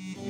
Mm-hmm.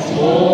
Senhor.